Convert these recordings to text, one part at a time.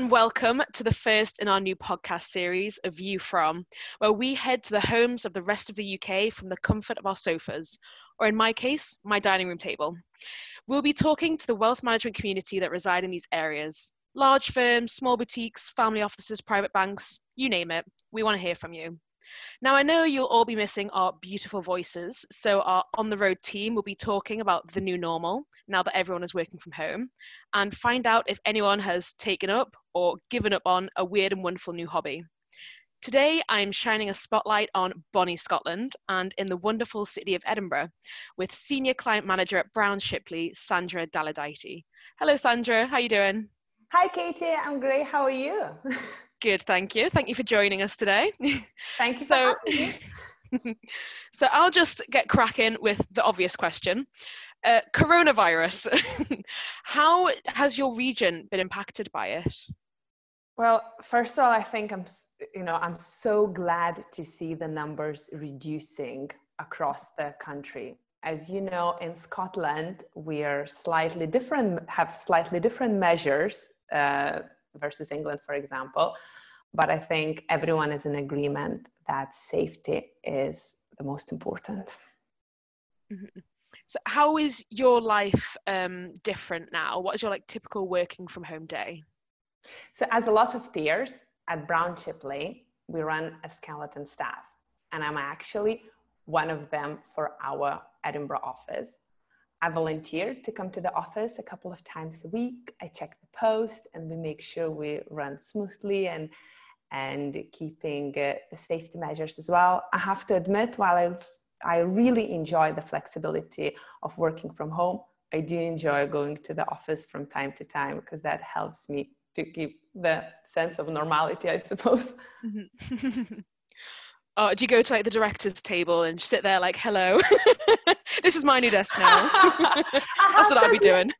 and welcome to the first in our new podcast series, A View From, where we head to the homes of the rest of the UK from the comfort of our sofas, or in my case, my dining room table. We'll be talking to the wealth management community that reside in these areas large firms, small boutiques, family offices, private banks, you name it. We want to hear from you. Now, I know you'll all be missing our beautiful voices, so our on the road team will be talking about the new normal now that everyone is working from home and find out if anyone has taken up or given up on a weird and wonderful new hobby. Today, I'm shining a spotlight on Bonnie, Scotland, and in the wonderful city of Edinburgh with Senior Client Manager at Brown Shipley, Sandra Dailidyte. Hello, Sandra. How are you doing? Hi, Katie. I'm great. How are you? Good, thank you. Thank you for joining us today. Thank you. So, so I'll just get cracking with the obvious question. Uh, coronavirus. How has your region been impacted by it? Well, first of all, I think I'm, you know, I'm so glad to see the numbers reducing across the country. As you know, in Scotland, we are slightly different, have slightly different measures uh, versus England, for example. But I think everyone is in agreement that safety is the most important. Mm-hmm. So, how is your life um, different now? What is your like typical working from home day? So, as a lot of peers at Brown Shipley, we run a skeleton staff, and I'm actually one of them for our Edinburgh office. I volunteer to come to the office a couple of times a week. I check the post and we make sure we run smoothly and and keeping uh, the safety measures as well. I have to admit, while I, I really enjoy the flexibility of working from home, I do enjoy going to the office from time to time because that helps me to keep the sense of normality, I suppose. Mm-hmm. oh, do you go to like the director's table and sit there like, hello? this is my new desk now. That's what I'll be doing.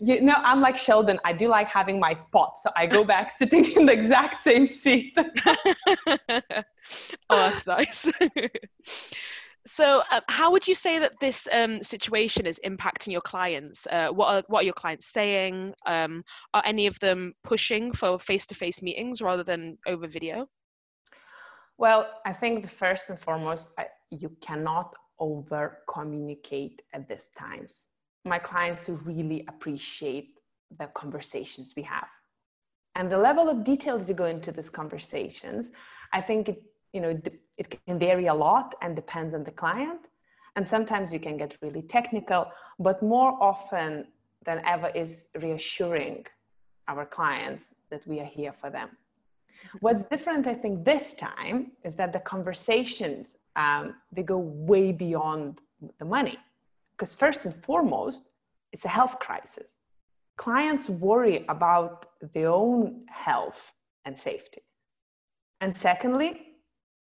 you know, I'm like Sheldon. I do like having my spot, so I go back sitting in the exact same seat. oh, that's nice. So, uh, how would you say that this um, situation is impacting your clients? Uh, what are what are your clients saying? Um, are any of them pushing for face-to-face meetings rather than over video? Well, I think the first and foremost, I, you cannot over communicate at this times. My clients really appreciate the conversations we have. And the level of details you go into these conversations, I think it, you know, it can vary a lot and depends on the client. And sometimes you can get really technical, but more often than ever is reassuring our clients that we are here for them. What's different, I think, this time is that the conversations um, they go way beyond the money. Because, first and foremost, it's a health crisis. Clients worry about their own health and safety. And secondly,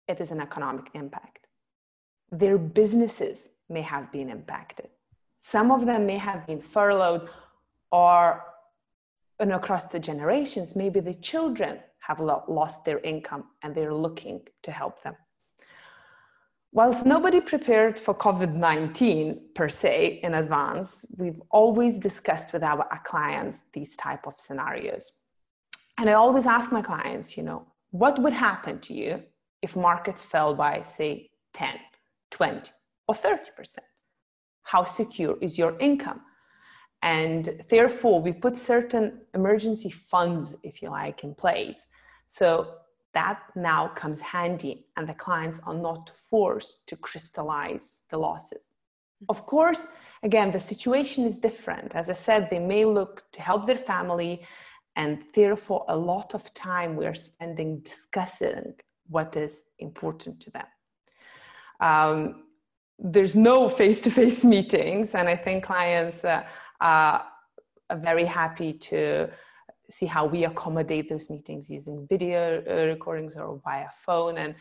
it is an economic impact. Their businesses may have been impacted. Some of them may have been furloughed or and across the generations, maybe the children have lost their income and they're looking to help them. Whilst nobody prepared for COVID 19 per se in advance, we've always discussed with our clients these type of scenarios. And I always ask my clients, you know, what would happen to you if markets fell by, say, 10, 20, or 30%? How secure is your income? And therefore, we put certain emergency funds, if you like, in place. So that now comes handy and the clients are not forced to crystallize the losses. Of course, again, the situation is different. As I said, they may look to help their family, and therefore, a lot of time we are spending discussing what is important to them. Um, there's no face to face meetings, and I think clients uh, are very happy to see how we accommodate those meetings using video uh, recordings or via phone. And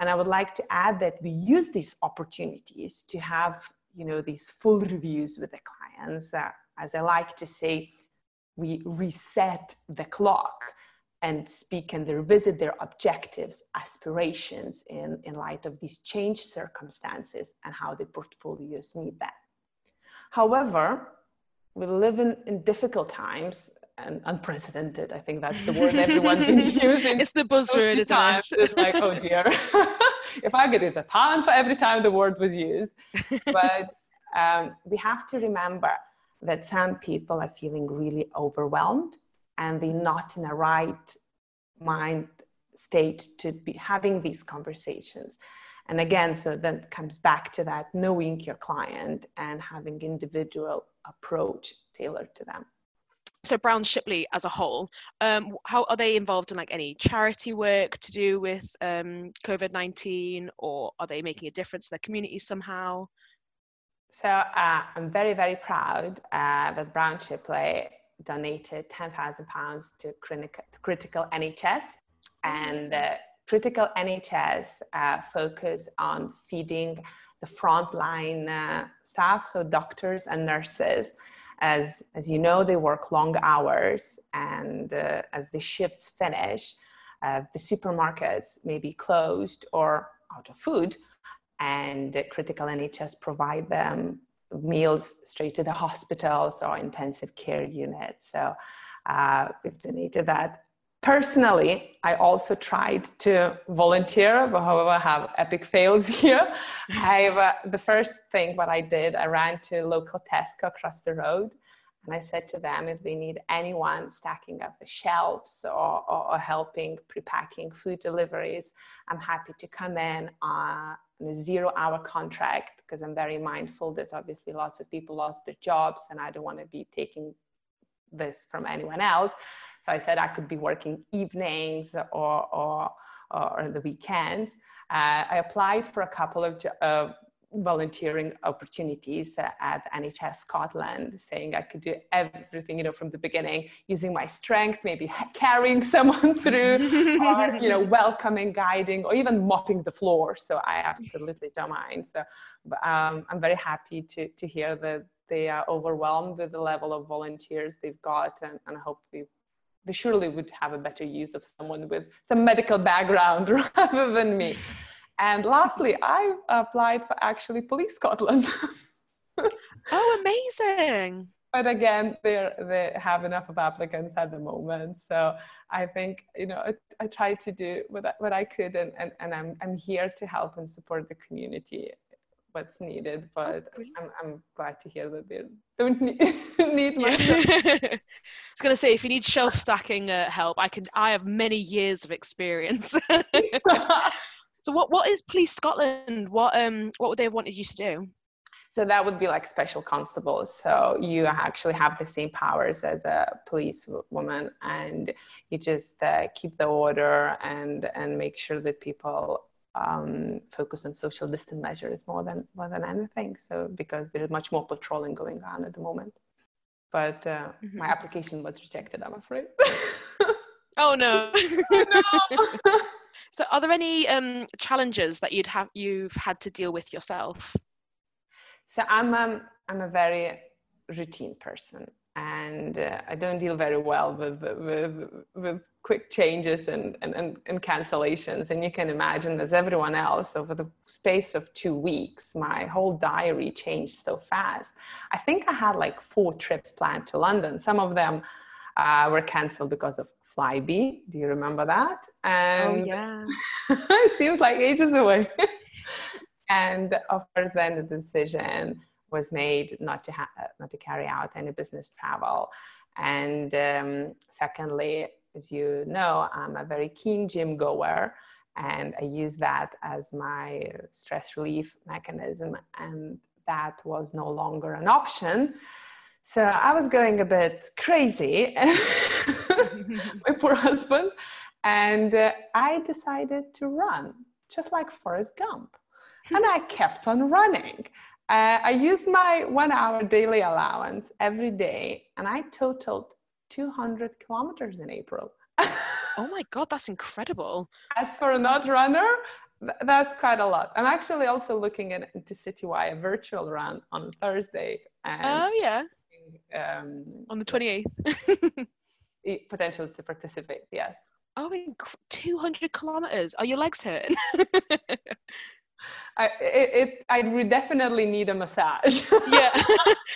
and i would like to add that we use these opportunities to have you know these full reviews with the clients. Uh, as i like to say we reset the clock and speak and revisit their objectives aspirations in, in light of these changed circumstances and how the portfolios meet that. However we live in, in difficult times and unprecedented. I think that's the word everyone's been using. It's the buzzword, isn't times. it? It's like, oh dear, if I get it a pound for every time the word was used. But um, we have to remember that some people are feeling really overwhelmed and they're not in a right mind state to be having these conversations. And again, so that comes back to that knowing your client and having individual approach tailored to them. So Brown Shipley as a whole, um, how are they involved in like any charity work to do with um, COVID nineteen, or are they making a difference in their community somehow? So uh, I'm very very proud uh, that Brown Shipley donated ten thousand pounds to critical NHS, and uh, critical NHS uh, focus on feeding the frontline uh, staff, so doctors and nurses. As, as you know, they work long hours, and uh, as the shifts finish, uh, the supermarkets may be closed or out of food, and critical NHS provide them meals straight to the hospitals or intensive care units. So uh, we've donated that personally, I also tried to volunteer, but however, I have epic fails here. I uh, the first thing what I did, I ran to local Tesco across the road, and I said to them if they need anyone stacking up the shelves or, or, or helping prepacking food deliveries, I'm happy to come in on a zero-hour contract because I'm very mindful that obviously lots of people lost their jobs, and I don't want to be taking this from anyone else. So I said I could be working evenings or, or, or the weekends. Uh, I applied for a couple of uh, volunteering opportunities at NHS Scotland, saying I could do everything, you know, from the beginning, using my strength, maybe carrying someone through, or you know, welcoming, guiding, or even mopping the floor. So I absolutely don't mind. So um, I'm very happy to to hear that they are overwhelmed with the level of volunteers they've got, and, and I hope we they surely would have a better use of someone with some medical background rather than me. And lastly, I applied for actually Police Scotland. oh, amazing. But again, they they have enough of applicants at the moment. So I think, you know, I, I tried to do what I, what I could and, and, and I'm, I'm here to help and support the community what's needed. But oh, I'm, I'm glad to hear that they don't need, need my I was going to say, if you need shelf stacking uh, help, I can. I have many years of experience. so, what what is Police Scotland? What um what would they have wanted you to do? So that would be like special constables. So you actually have the same powers as a police woman, and you just uh, keep the order and and make sure that people um, focus on social distance measures more than more than anything. So because there is much more patrolling going on at the moment. But uh, mm-hmm. my application was rejected. I'm afraid. oh no. oh, no. so, are there any um, challenges that you'd have you've had to deal with yourself? So I'm um, I'm a very routine person and uh, I don't deal very well with, with, with quick changes and, and, and, cancellations. And you can imagine, as everyone else, over the space of two weeks, my whole diary changed so fast. I think I had like four trips planned to London. Some of them uh, were canceled because of Flybe. Do you remember that? Oh, and oh, yeah. it seems like ages away. and of course, then the decision was made not to ha- not to carry out any business travel. And um, secondly, as you know, I'm a very keen gym goer, and I use that as my stress relief mechanism. And that was no longer an option. So I was going a bit crazy, my poor husband, and uh, I decided to run, just like Forrest Gump. And I kept on running. Uh, I used my one hour daily allowance every day and I totaled 200 kilometers in April. oh my God, that's incredible. As for a not runner, that's quite a lot. I'm actually also looking at, into Citywire virtual run on Thursday. oh, yeah. Um, on the 28th. potential to participate, yes. Oh, 200 kilometers. Are your legs hurting? I, it, it, I would definitely need a massage. yeah,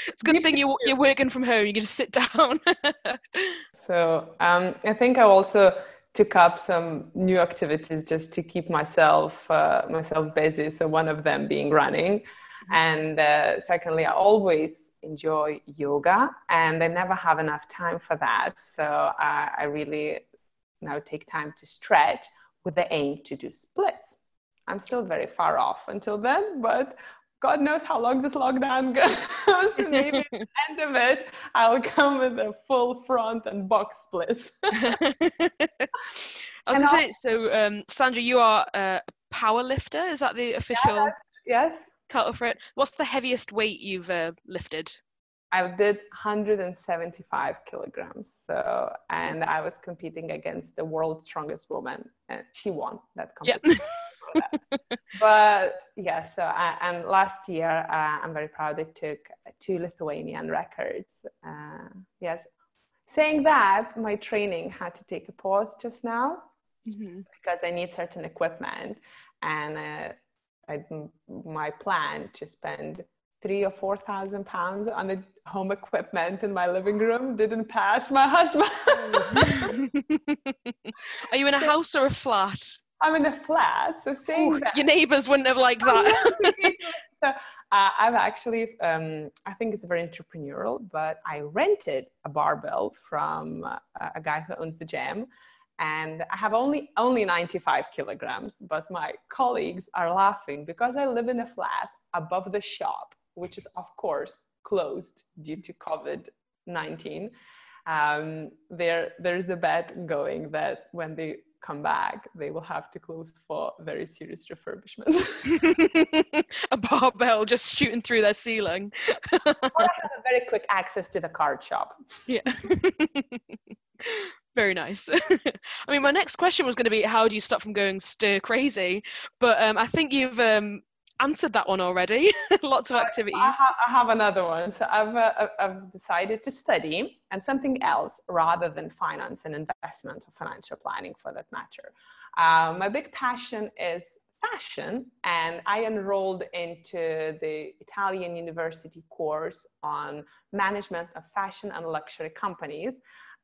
it's a good thing you, you're working from home. You can just sit down. So um, I think I also took up some new activities just to keep myself uh, myself busy. So one of them being running, mm-hmm. and uh, secondly, I always enjoy yoga, and I never have enough time for that. So I, I really now take time to stretch with the aim to do splits. I'm still very far off until then, but God knows how long this lockdown goes. maybe at the end of it, I'll come with a full front and box split. I was going to say, so um, Sandra, you are a power lifter. Is that the official yeah, yes. title for it? What's the heaviest weight you've uh, lifted? I did 175 kilograms. So, and I was competing against the world's strongest woman, and she won that competition. Yeah. but yeah, so I, and last year uh, I'm very proud I took two Lithuanian records. Uh, yes, saying that my training had to take a pause just now mm-hmm. because I need certain equipment, and uh, I, my plan to spend three or four thousand pounds on the home equipment in my living room didn't pass my husband. Are you in a house or a flat? I'm in a flat, so saying Ooh, that your neighbors wouldn't have liked that. so uh, I've actually, um, I think it's very entrepreneurial, but I rented a barbell from uh, a guy who owns the gym, and I have only only 95 kilograms. But my colleagues are laughing because I live in a flat above the shop, which is of course closed due to COVID 19. Um, there, there's a bet going that when they come back, they will have to close for very serious refurbishment. a barbell just shooting through their ceiling. or I have a very quick access to the card shop. Yeah. very nice. I mean, my next question was going to be, how do you stop from going stir crazy? But um, I think you've um, answered that one already. Lots of activities. I, ha- I, have another one. So I've, uh, I've decided to study and something else rather than finance and investment or financial planning for that matter. Uh, my big passion is fashion and I enrolled into the Italian university course on management of fashion and luxury companies.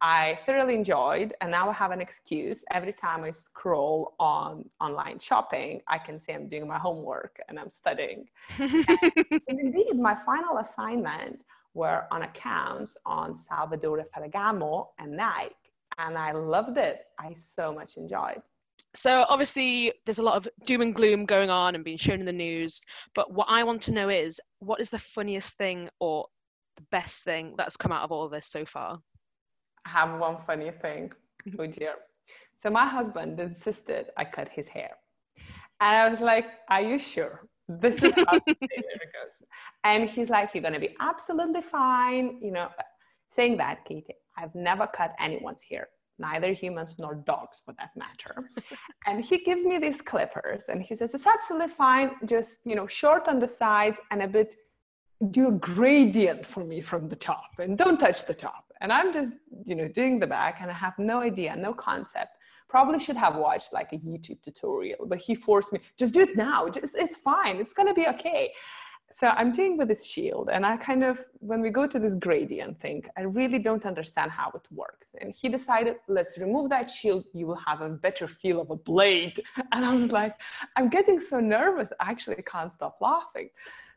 I thoroughly enjoyed, and now I have an excuse. Every time I scroll on online shopping, I can say I'm doing my homework and I'm studying. and indeed, my final assignment were on accounts on Salvatore Ferragamo and Nike, and I loved it. I so much enjoyed. So obviously, there's a lot of doom and gloom going on and being shown in the news. But what I want to know is, what is the funniest thing or the best thing that's come out of all of this so far? Have one funny thing. Oh dear. So my husband insisted I cut his hair. And I was like, Are you sure? This is how it goes. And he's like, You're gonna be absolutely fine. You know, saying that, Katie, I've never cut anyone's hair, neither humans nor dogs for that matter. and he gives me these clippers and he says, It's absolutely fine, just you know, short on the sides and a bit do a gradient for me from the top and don't touch the top and i'm just you know doing the back and i have no idea no concept. Probably should have watched like a youtube tutorial but he forced me just do it now just it's fine it's to be okay. So i'm doing with this shield and i kind of when we go to this gradient thing i really don't understand how it works. And he decided let's remove that shield you will have a better feel of a blade. And i was like i'm getting so nervous i actually can't stop laughing.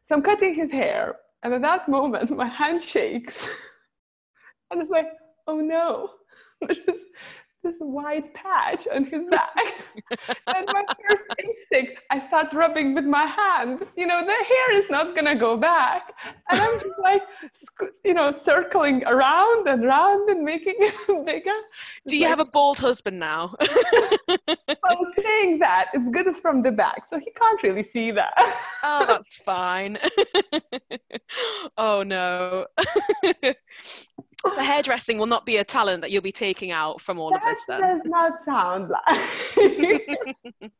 So i'm cutting his hair and at that moment my hand shakes and it's like, oh no, there's this white patch on his back. and my first instinct, I start rubbing with my hand. You know, the hair is not gonna go back. And I'm just like, you know, circling around and around and making it bigger. Do you like, have a bald husband now? I'm saying that. It's good as from the back, so he can't really see that. oh, that's fine. oh no so hairdressing will not be a talent that you'll be taking out from all that of this then? That does not sound like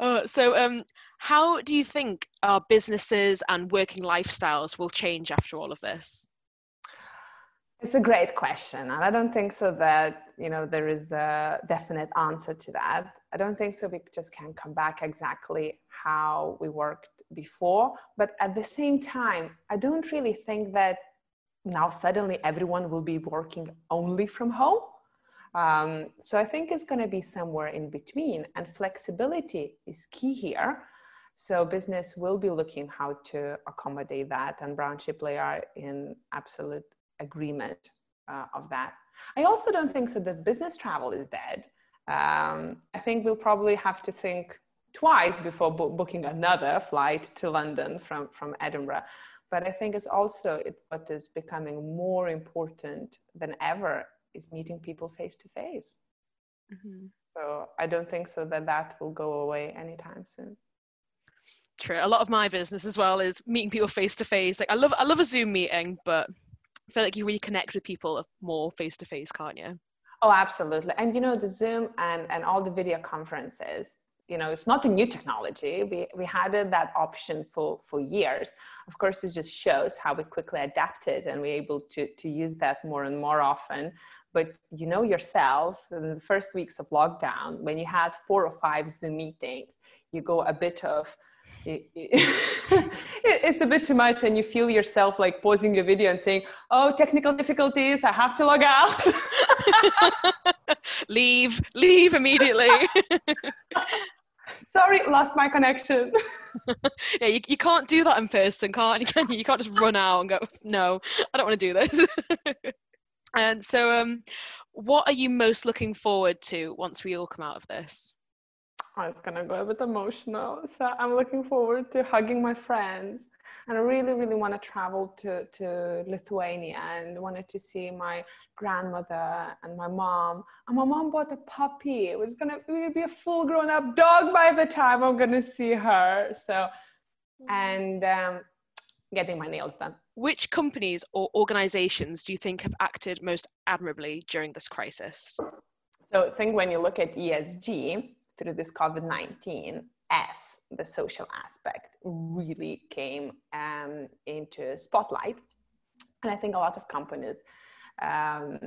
uh, so um, how do you think our businesses and working lifestyles will change after all of this? It's a great question and i don't think so that you know there is a definite answer to that. I don't think so we just can come back exactly how we worked before but at the same time i don't really think that now suddenly everyone will be working only from home. Um, so I think it's going to be somewhere in between, and flexibility is key here. So business will be looking how to accommodate that, and Brown Shipley are in absolute agreement uh, of that. I also don't think so that business travel is dead. Um, I think we'll probably have to think twice before bo- booking another flight to London from, from Edinburgh. But I think it's also it, what is becoming more important than ever is meeting people face to face. Mm-hmm. So I don't think so that that will go away anytime soon. True. A lot of my business as well is meeting people face to face. Like I love I love a Zoom meeting, but I feel like you really connect with people more face to face, can't you? Oh, absolutely. And you know, the Zoom and, and all the video conferences, you know, it's not a new technology. We, we had that option for, for years. Of course, it just shows how we quickly adapted and we're able to, to use that more and more often. But you know yourself, in the first weeks of lockdown, when you had four or five Zoom meetings, you go a bit of, it's a bit too much and you feel yourself like pausing your video and saying oh technical difficulties i have to log out leave leave immediately sorry lost my connection yeah you, you can't do that in person can't you can you can't just run out and go no i don't want to do this and so um what are you most looking forward to once we all come out of this oh, it's gonna go a bit emotional. So I'm looking forward to hugging my friends. And I really, really want to travel to, to Lithuania and wanted to see my grandmother and my mom. And my mom bought a puppy. It was gonna, it be a full grown up dog by the time I'm gonna see her. So, and um, getting my nails done. Which companies or organizations do you think have acted most admirably during this crisis? So I think when you look at ESG, through this COVID 19 as the social aspect really came um, into spotlight. And I think a lot of companies, um,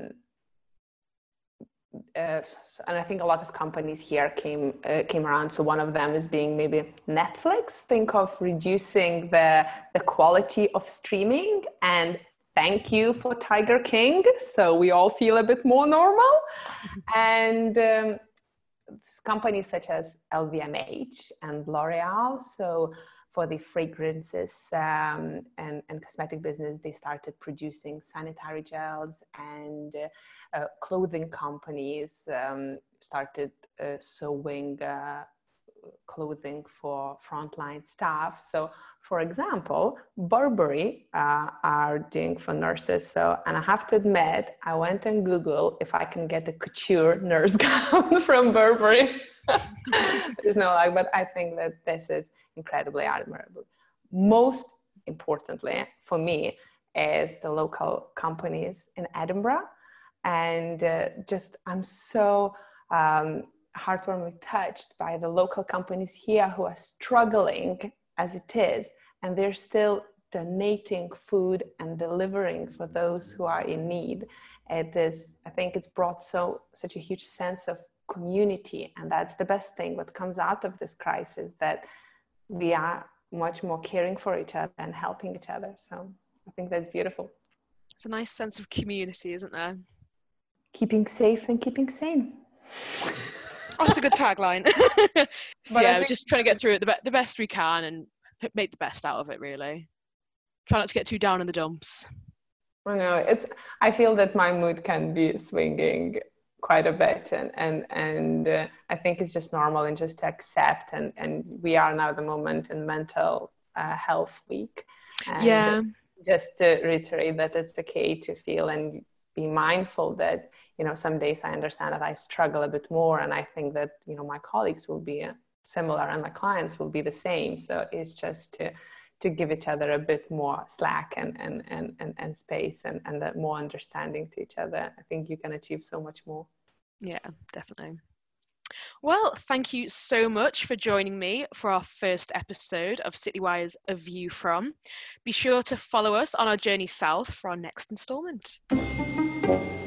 uh, and I think a lot of companies here came uh, came around. So one of them is being maybe Netflix. Think of reducing the the quality of streaming and thank you for Tiger King. So we all feel a bit more normal. and um, companies such as LVMH and L'Oreal. So for the fragrances um, and, and cosmetic business, they started producing sanitary gels and uh, uh, clothing companies um, started uh, sewing uh, clothing for frontline staff. So, for example, Burberry uh, are doing for nurses. So, and I have to admit, I went and Google if I can get a couture nurse gown from Burberry. There's no like, but I think that this is incredibly admirable. Most importantly for me is the local companies in Edinburgh. And uh, just, I'm so um, heartwarmingly touched by the local companies here who are struggling as it is, and they're still donating food and delivering for those who are in need. It is, I think, it's brought so such a huge sense of community, and that's the best thing. What comes out of this crisis that we are much more caring for each other and helping each other. So I think that's beautiful. It's a nice sense of community, isn't there? Keeping safe and keeping sane. That's a good tagline. so yeah, we're just trying to get through it the, be- the best we can and make the best out of it. Really, try not to get too down in the dumps. I know it's. I feel that my mood can be swinging quite a bit, and and and uh, I think it's just normal and just to accept. And and we are now the moment in mental uh, health week. And yeah. Just to reiterate that it's okay to feel and be mindful that you know some days i understand that i struggle a bit more and i think that you know my colleagues will be uh, similar and my clients will be the same so it's just to to give each other a bit more slack and and and and, and space and and more understanding to each other i think you can achieve so much more yeah definitely well, thank you so much for joining me for our first episode of Citywires A View From. Be sure to follow us on our journey south for our next instalment. Thank you.